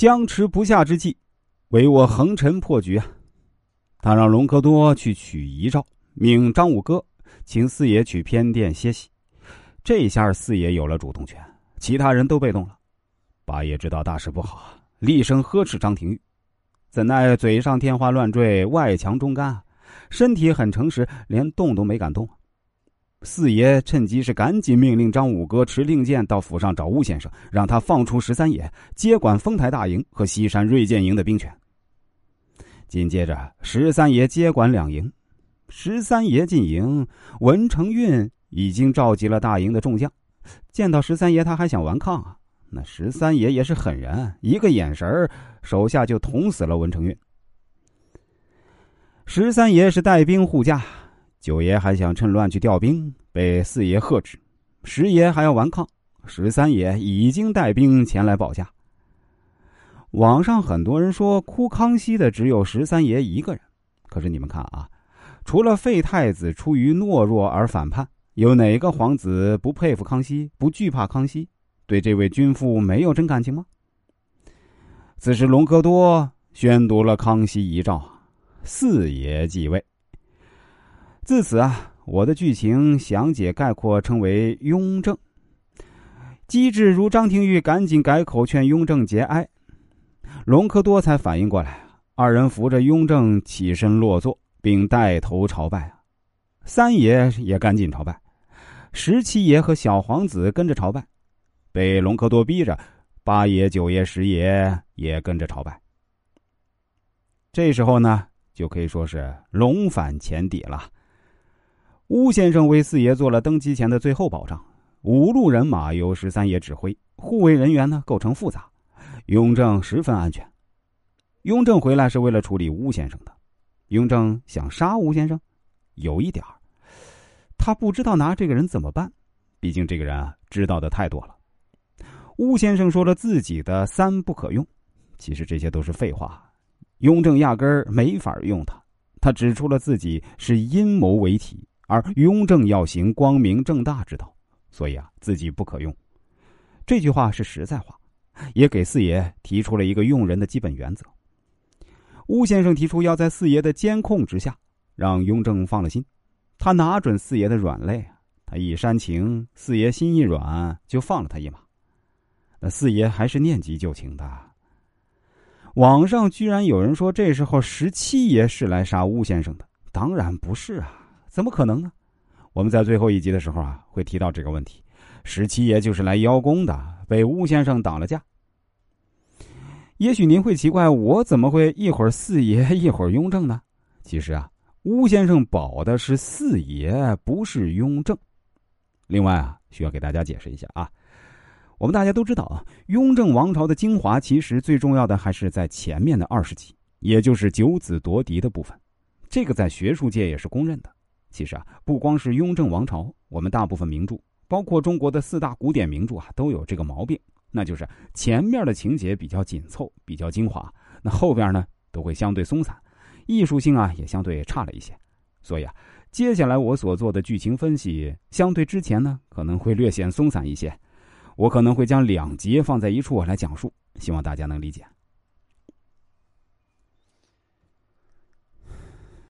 僵持不下之际，唯我横陈破局啊！他让隆科多去取遗诏，命张五哥请四爷去偏殿歇息。这下四爷有了主动权，其他人都被动了。八爷知道大事不好，厉声呵斥张廷玉，怎奈嘴上天花乱坠，外强中干啊，身体很诚实，连动都没敢动。四爷趁机是赶紧命令张五哥持令箭到府上找巫先生，让他放出十三爷接管丰台大营和西山锐剑营的兵权。紧接着，十三爷接管两营。十三爷进营，文承运已经召集了大营的众将。见到十三爷，他还想顽抗啊？那十三爷也是狠人，一个眼神手下就捅死了文承运。十三爷是带兵护驾。九爷还想趁乱去调兵，被四爷喝止；十爷还要顽抗，十三爷已经带兵前来保驾。网上很多人说哭康熙的只有十三爷一个人，可是你们看啊，除了废太子出于懦弱而反叛，有哪个皇子不佩服康熙、不惧怕康熙，对这位君父没有真感情吗？此时隆科多宣读了康熙遗诏，四爷继位。自此啊，我的剧情详解概括称为“雍正”。机智如张廷玉赶紧改口劝雍正节哀，隆科多才反应过来，二人扶着雍正起身落座，并带头朝拜三爷也赶紧朝拜，十七爷和小皇子跟着朝拜，被隆科多逼着，八爷、九爷、十爷也跟着朝拜。这时候呢，就可以说是龙返前底了。邬先生为四爷做了登基前的最后保障，五路人马由十三爷指挥，护卫人员呢构成复杂，雍正十分安全。雍正回来是为了处理邬先生的，雍正想杀邬先生，有一点儿，他不知道拿这个人怎么办，毕竟这个人啊知道的太多了。邬先生说了自己的三不可用，其实这些都是废话，雍正压根儿没法用他，他指出了自己是阴谋为体。而雍正要行光明正大之道，所以啊，自己不可用。这句话是实在话，也给四爷提出了一个用人的基本原则。邬先生提出要在四爷的监控之下，让雍正放了心。他拿准四爷的软肋，他一煽情，四爷心一软，就放了他一马。那四爷还是念及旧情的。网上居然有人说，这时候十七爷是来杀邬先生的，当然不是啊。怎么可能呢？我们在最后一集的时候啊，会提到这个问题。十七爷就是来邀功的，被巫先生挡了架。也许您会奇怪，我怎么会一会儿四爷，一会儿雍正呢？其实啊，巫先生保的是四爷，不是雍正。另外啊，需要给大家解释一下啊，我们大家都知道啊，雍正王朝的精华其实最重要的还是在前面的二十集，也就是九子夺嫡的部分，这个在学术界也是公认的。其实啊，不光是雍正王朝，我们大部分名著，包括中国的四大古典名著啊，都有这个毛病，那就是前面的情节比较紧凑、比较精华，那后边呢都会相对松散，艺术性啊也相对差了一些。所以啊，接下来我所做的剧情分析，相对之前呢可能会略显松散一些，我可能会将两集放在一处来讲述，希望大家能理解。